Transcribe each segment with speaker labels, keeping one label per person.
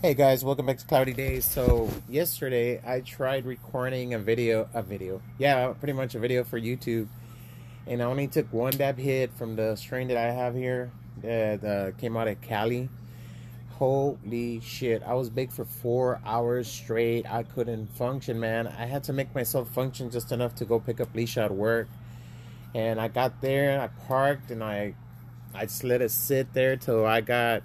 Speaker 1: Hey guys, welcome back to Cloudy Days. So yesterday I tried recording a video, a video, yeah, pretty much a video for YouTube, and I only took one dab hit from the strain that I have here that uh, came out of Cali. Holy shit! I was big for four hours straight. I couldn't function, man. I had to make myself function just enough to go pick up Leisha at work, and I got there, I parked, and I, I just let it sit there till I got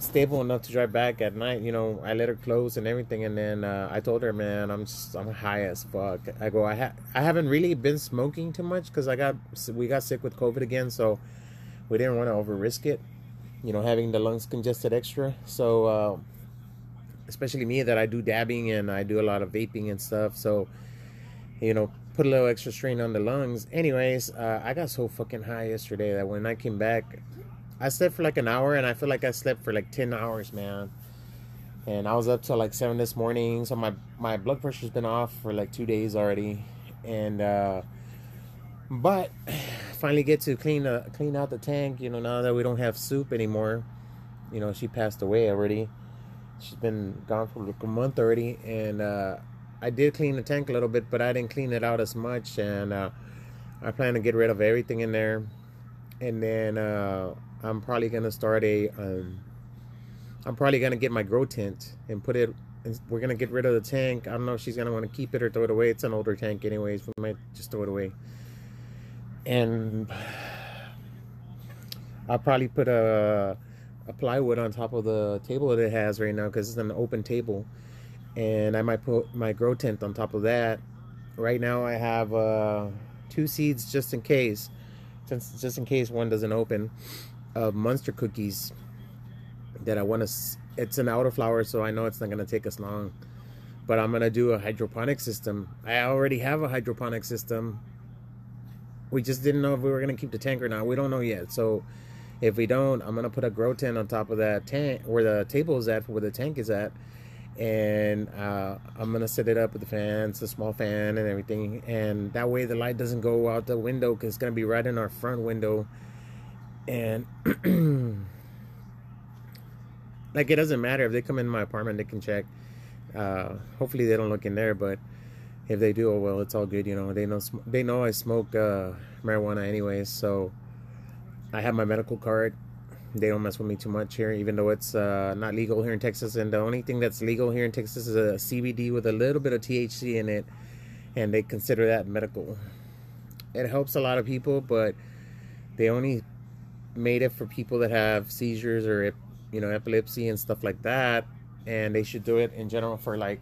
Speaker 1: stable enough to drive back at night. You know, I let her close and everything, and then uh, I told her, man, I'm just I'm high as fuck. I go, I ha- I haven't really been smoking too much because I got we got sick with COVID again, so we didn't want to over risk it. You know, having the lungs congested extra. So, uh, especially me that I do dabbing and I do a lot of vaping and stuff. So, you know, put a little extra strain on the lungs. Anyways, uh, I got so fucking high yesterday that when I came back, I slept for like an hour, and I feel like I slept for like ten hours, man. And I was up till like seven this morning, so my my blood pressure's been off for like two days already, and uh, but finally get to clean the clean out the tank. You know, now that we don't have soup anymore, you know, she passed away already. She's been gone for like a month already, and uh, I did clean the tank a little bit, but I didn't clean it out as much, and uh, I plan to get rid of everything in there, and then. Uh, I'm probably gonna start a. Um, I'm probably gonna get my grow tent and put it. We're gonna get rid of the tank. I don't know if she's gonna want to keep it or throw it away. It's an older tank, anyways. We might just throw it away. And I'll probably put a, a plywood on top of the table that it has right now because it's an open table. And I might put my grow tent on top of that. Right now I have uh, two seeds just in case, since just in case one doesn't open of Monster Cookies that I want to. It's an autoflower, so I know it's not going to take us long. But I'm going to do a hydroponic system. I already have a hydroponic system. We just didn't know if we were going to keep the tank or not. We don't know yet. So if we don't, I'm going to put a grow tent on top of that tank where the table is at, where the tank is at. And uh, I'm going to set it up with the fans, a small fan, and everything. And that way the light doesn't go out the window because it's going to be right in our front window and like it doesn't matter. If they come in my apartment they can check. Uh, hopefully they don't look in there but if they do oh well it's all good you know. They know they know i smoke uh, marijuana anyways so i have my medical card. They don't mess with me too much here even though it's uh, not legal here in texas. And the only thing that's legal here in texas is a cbd with a little bit of thc in it and they consider that medical. It helps a lot of people but they only made it for people that have seizures or you know epilepsy and stuff like that and they should do it in general for like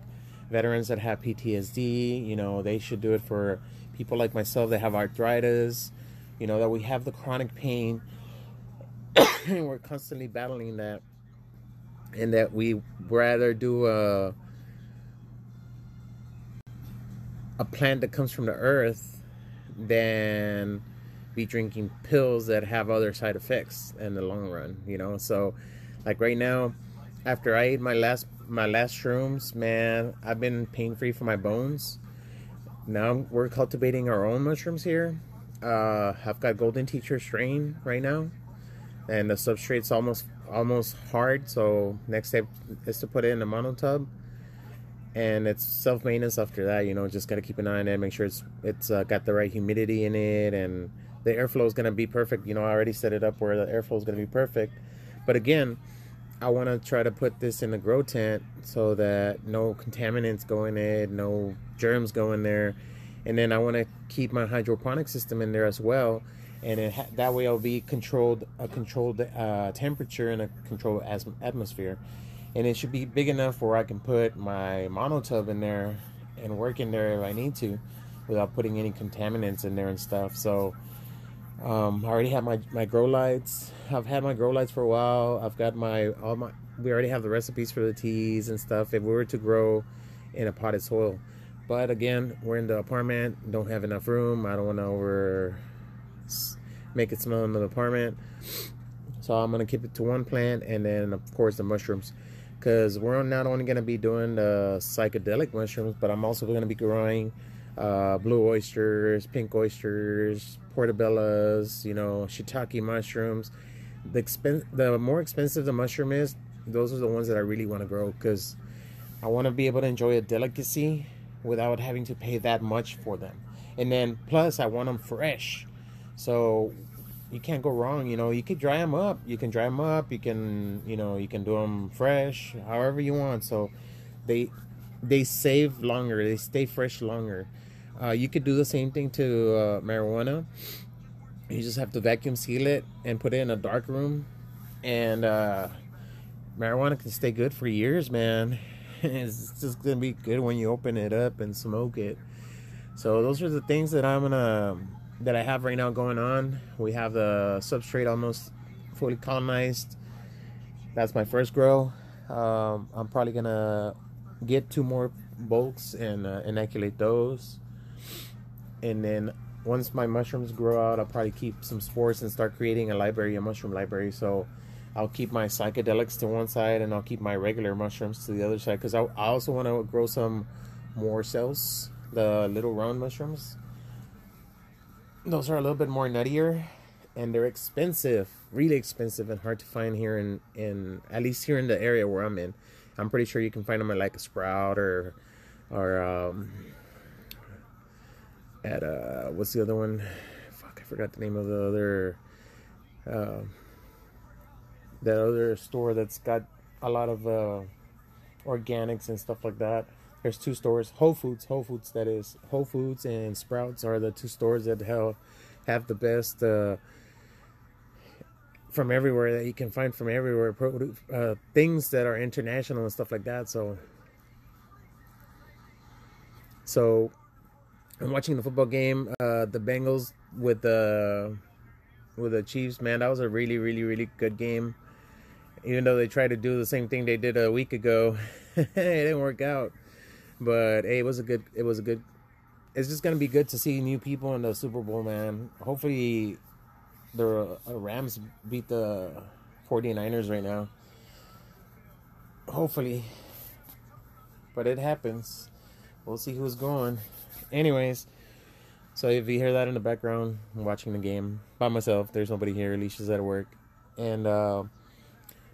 Speaker 1: veterans that have PTSD you know they should do it for people like myself that have arthritis you know that we have the chronic pain. And we're constantly battling that and that we rather do a a plant that comes from the earth than be drinking pills that have other side effects in the long run, you know. So, like right now, after I ate my last my last shrooms, man, I've been pain free for my bones. Now we're cultivating our own mushrooms here. Uh, I've got golden teacher strain right now, and the substrate's almost almost hard. So next step is to put it in a mono tub, and it's self maintenance after that. You know, just gotta keep an eye on it, make sure it's it's uh, got the right humidity in it, and the airflow is going to be perfect. You know, I already set it up where the airflow is going to be perfect. But again, I want to try to put this in the grow tent so that no contaminants go in it, no germs go in there. And then I want to keep my hydroponic system in there as well. And ha- that way I'll be controlled, a controlled uh, temperature and a controlled as- atmosphere. And it should be big enough where I can put my monotub in there and work in there if I need to without putting any contaminants in there and stuff. So, um, I already have my, my grow lights. I've had my grow lights for a while. I've got my all my. We already have the recipes for the teas and stuff. If we were to grow in a potted soil, but again, we're in the apartment. Don't have enough room. I don't want to over make it smell in the apartment. So I'm gonna keep it to one plant, and then of course the mushrooms, because we're not only gonna be doing the psychedelic mushrooms, but I'm also gonna be growing uh, blue oysters, pink oysters, portobellas, you know, shiitake mushrooms. The expen- the more expensive the mushroom is, those are the ones that I really want to grow because I want to be able to enjoy a delicacy without having to pay that much for them. And then plus, I want them fresh. So you can't go wrong. You know, you can dry them up. You can dry them up. You can, you know, you can do them fresh, however you want. So they they save longer. They stay fresh longer. Uh, you could do the same thing to uh, marijuana. You just have to vacuum seal it and put it in a dark room, and uh, marijuana can stay good for years, man. it's just gonna be good when you open it up and smoke it. So those are the things that I'm gonna that I have right now going on. We have the substrate almost fully colonized. That's my first grow. Um, I'm probably gonna get two more bulks and uh, inoculate those. And then once my mushrooms grow out, I'll probably keep some spores and start creating a library, a mushroom library. So I'll keep my psychedelics to one side and I'll keep my regular mushrooms to the other side because I, I also want to grow some morels, the little round mushrooms. Those are a little bit more nuttier and they're expensive, really expensive and hard to find here in, in at least here in the area where I'm in. I'm pretty sure you can find them at like a Sprout or or um, at uh what's the other one? Fuck, I forgot the name of the other uh, that other store that's got a lot of uh, organics and stuff like that. There's two stores, Whole Foods, Whole Foods that is, Whole Foods and Sprouts are the two stores that have have the best uh, from everywhere that you can find from everywhere uh, things that are international and stuff like that so so i'm watching the football game uh, the bengals with the with the chiefs man that was a really really really good game even though they tried to do the same thing they did a week ago it didn't work out but hey it was a good it was a good it's just gonna be good to see new people in the super bowl man hopefully the uh, Rams beat the 49ers right now. Hopefully. But it happens. We'll see who's going. Anyways, so if you hear that in the background, I'm watching the game by myself. There's nobody here. Alicia's at work. And, uh,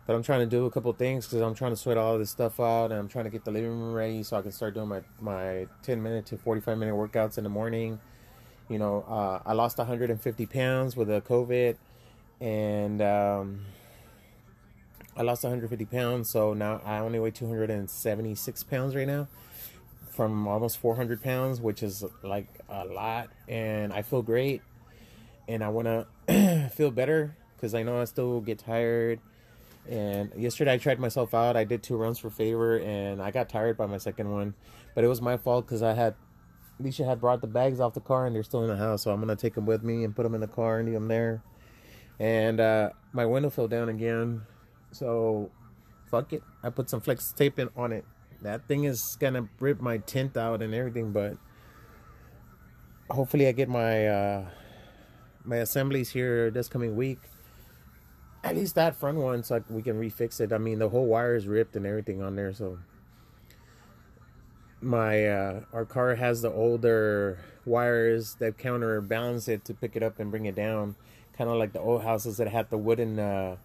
Speaker 1: but I'm trying to do a couple things because I'm trying to sweat all this stuff out and I'm trying to get the living room ready so I can start doing my, my 10 minute to 45 minute workouts in the morning you know, uh, I lost 150 pounds with the COVID, and um, I lost 150 pounds. So now I only weigh 276 pounds right now, from almost 400 pounds, which is like a lot. And I feel great, and I want to feel better because I know I still get tired. And yesterday I tried myself out. I did two runs for favor, and I got tired by my second one, but it was my fault because I had Alicia had brought the bags off the car and they're still in the house, so I'm gonna take them with me and put them in the car and leave them there. And uh, my window fell down again, so fuck it. I put some flex tape in on it. That thing is gonna rip my tint out and everything, but hopefully I get my uh, my assemblies here this coming week. At least that front one, so we can refix it. I mean, the whole wire is ripped and everything on there, so my uh, our car has the older wires that counterbalance it to pick it up and bring it down, kind of like the old houses that had the wooden uh,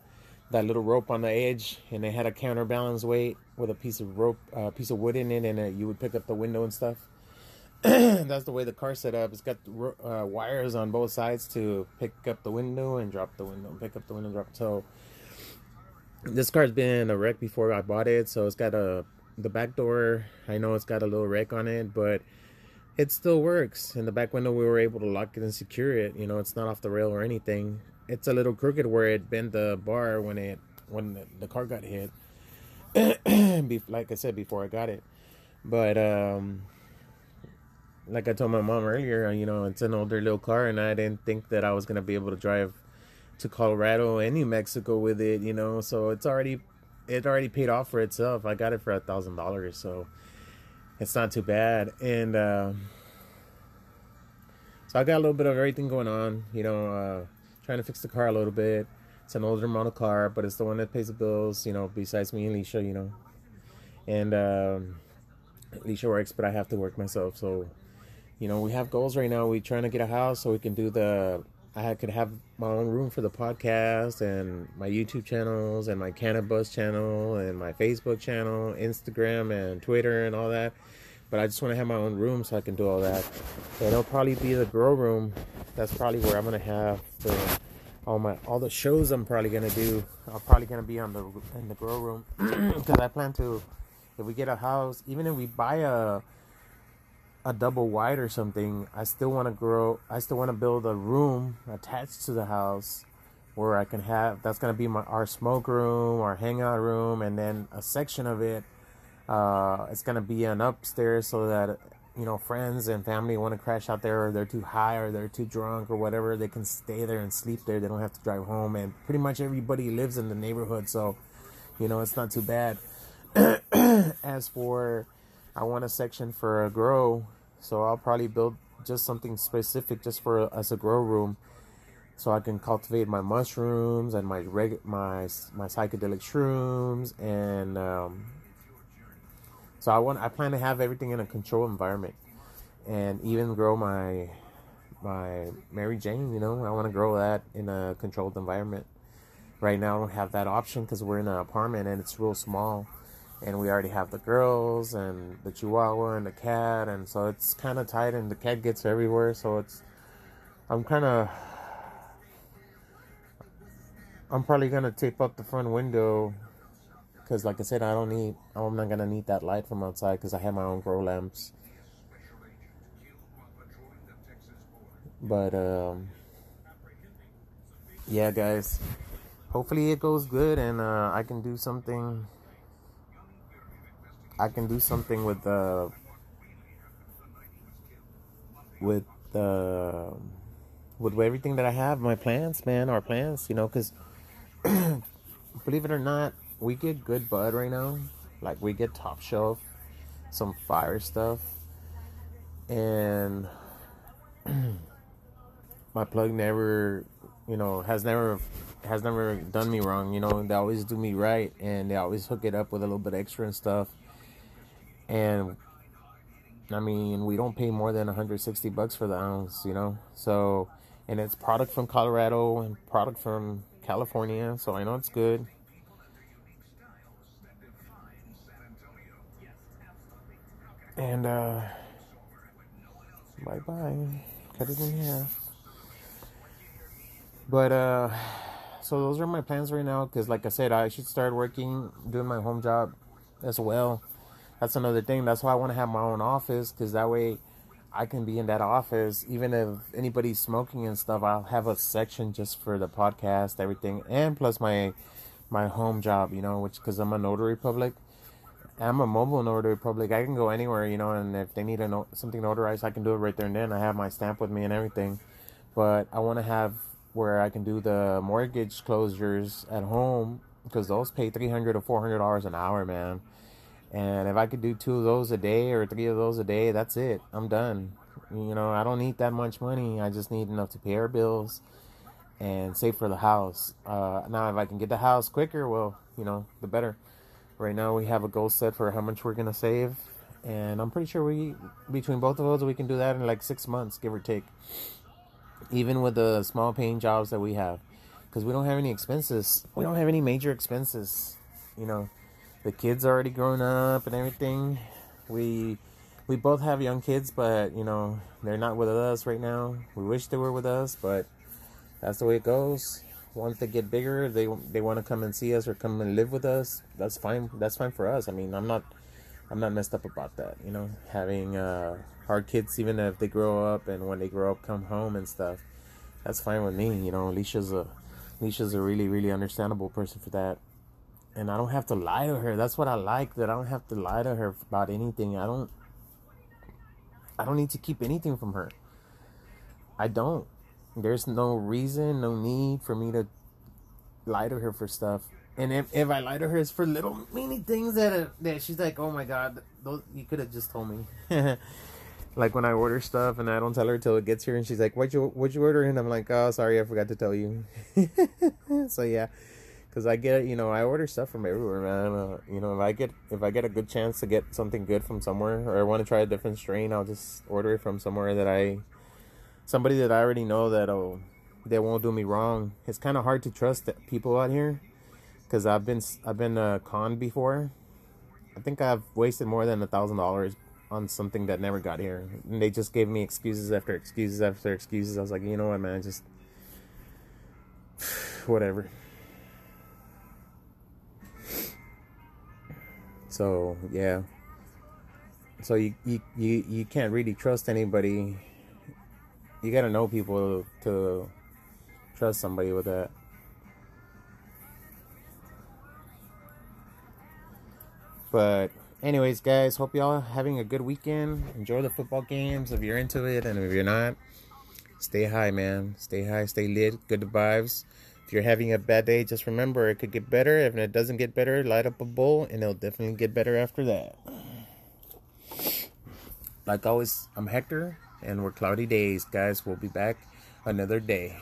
Speaker 1: that little rope on the edge, and they had a counterbalance weight with a piece of rope, uh, piece of wood in it, and uh, you would pick up the window and stuff. That's the way the car set up. It's got uh, wires on both sides to pick up the window and drop the window, pick up the window, drop. So this car's been a wreck before I bought it, so it's got a the back door, I know it's got a little wreck on it, but it still works. In the back window, we were able to lock it and secure it. You know, it's not off the rail or anything. It's a little crooked where it bent the bar when it when the, car got hit. like I said before, I got it, but um, like I told my mom earlier, you know, it's an older little car, and I didn't think that I was gonna be able to drive to Colorado and New Mexico with it. You know, so it's already it already paid off for itself. I got it for a thousand dollars, so it's not too bad. And uh, so I got a little bit of everything going on. You know, uh, trying to fix the car a little bit. It's an older model car, but it's the one that pays the bills. You know, besides me and Alicia. You know, and um, Alicia works, but I have to work myself. So, you know, we have goals right now. We're trying to get a house so we can do the I could have my own room for the podcast and my YouTube channels and my Cannabis channel and my Facebook channel, Instagram and Twitter and all that. But I just want to have my own room so I can do all that. And it'll probably be the grow room. That's probably where I'm gonna have the, all my all the shows I'm probably gonna do. I'm probably gonna be on the in the grow room because I plan to. If we get a house, even if we buy a a double wide or something, I still want to grow. I still want to build a room attached to the house where I can have. That's gonna be my our smoke room, our hangout room, and then a section of it. Uh, it's gonna be an upstairs so that you know friends and family want to crash out there, or they're too high, or they're too drunk, or whatever. They can stay there and sleep there. They don't have to drive home, and pretty much everybody lives in the neighborhood, so you know it's not too bad. As for I want a section for a grow, so I'll probably build just something specific just for as a grow room, so I can cultivate my mushrooms and my reg my my psychedelic shrooms, and um, so I want I plan to have everything in a controlled environment, and even grow my my Mary Jane. You know, I want to grow that in a controlled environment. Right now, I don't have that option because we're in an apartment and it's real small and we already have the girls and the chihuahua and the cat and so it's kind of tight and the cat gets everywhere so it's i'm kind of i'm probably gonna tape up the front window because like i said i don't need i'm not gonna need that light from outside because i have my own grow lamps. But um yeah guys. Hopefully it goes good and uh, i can do something I can do something with the with the with everything that I have, my plans, man, our plans, you know, because believe it or not, we get good bud right now. Like we get top shelf, some fire stuff, and my plug never, you know, has never has never done me wrong. You know, they always do me right, and they always hook it up with a little bit extra and stuff and I mean, we don't pay more than 160 bucks for the ounce, you know. So, and it's product from Colorado and product from California, so I know it's good. And uh bye bye. Cut it in half. But uh so those are my plans right now cuz like I said, I should start working doing my home job as well that's another thing. That's why I want to have my own office because that way I can be in that office. Even if anybody's smoking and stuff, I'll have a section just for the podcast, everything, and plus my my home job. You know, which because I'm a notary public. I'm a mobile notary public. I can go anywhere, you know, and if they need a no- something notarized, I can do it right there and then. I have my stamp with me and everything. But I want to have where I can do the mortgage closures at home because those pay three hundred or four hundred dollars an hour, man. And if I could do two of those a day or three of those a day, that's it. I'm done. You know, I don't need that much money. I just need enough to pay our bills and save for the house. Uh, now, if I can get the house quicker, well, you know, the better. Right now, we have a goal set for how much we're gonna save, and I'm pretty sure we, between both of us, we can do that in like six months, give or take. Even with the small paying jobs that we have, because we don't have any expenses. We don't have any major expenses, you know the kids are already grown up and everything. We we both have young kids, but you know they're not with us right now. We wish they were with us, but that's the way it goes. Once they get bigger, they they want to come and see us or come and live with us. That's fine. That's fine for us. I mean, I'm not I'm not messed up about that. You know, having uh, hard kids, even if they grow up and when they grow up, come home and stuff. That's fine with me. You know, Alicia's a Alicia's a really really understandable person for that and I don't have to lie to her. That's what I like that I don't have to lie to her about anything. I don't I don't need to keep anything from her. I don't. There's no reason, no need for me to lie to her for stuff. And if, if I lie to her, it's for little many things that uh, that she's like, oh my god, those you could have just told me. like when I order stuff and I don't tell her till it gets here, and she's like, "What you what you order?" And I'm like, "Oh, sorry, I forgot to tell you." so yeah, because I get it, you know I order stuff from everywhere, man. Uh, you know if I get if I get a good chance to get something good from somewhere, or I want to try a different strain, I'll just order it from somewhere that I somebody that I already know that'll they won't do me wrong. It's kind of hard to trust people out here because I've been I've been uh, conned before. I think I've wasted more than a thousand dollars on something that never got here, and they just gave me excuses after excuses after excuses. I was like, you know what, man, just whatever. So yeah. So you, you you you can't really trust anybody. You gotta know people to trust somebody with that. But anyways, guys, hope y'all having a good weekend. Enjoy the football games if you're into it, and if you're not, stay high, man. Stay high, stay lit. Good vibes. If you're having a bad day, just remember it could get better. If it doesn't get better, light up a bowl, and it'll definitely get better after that. Like always, I'm Hector, and we're cloudy days, guys. We'll be back another day.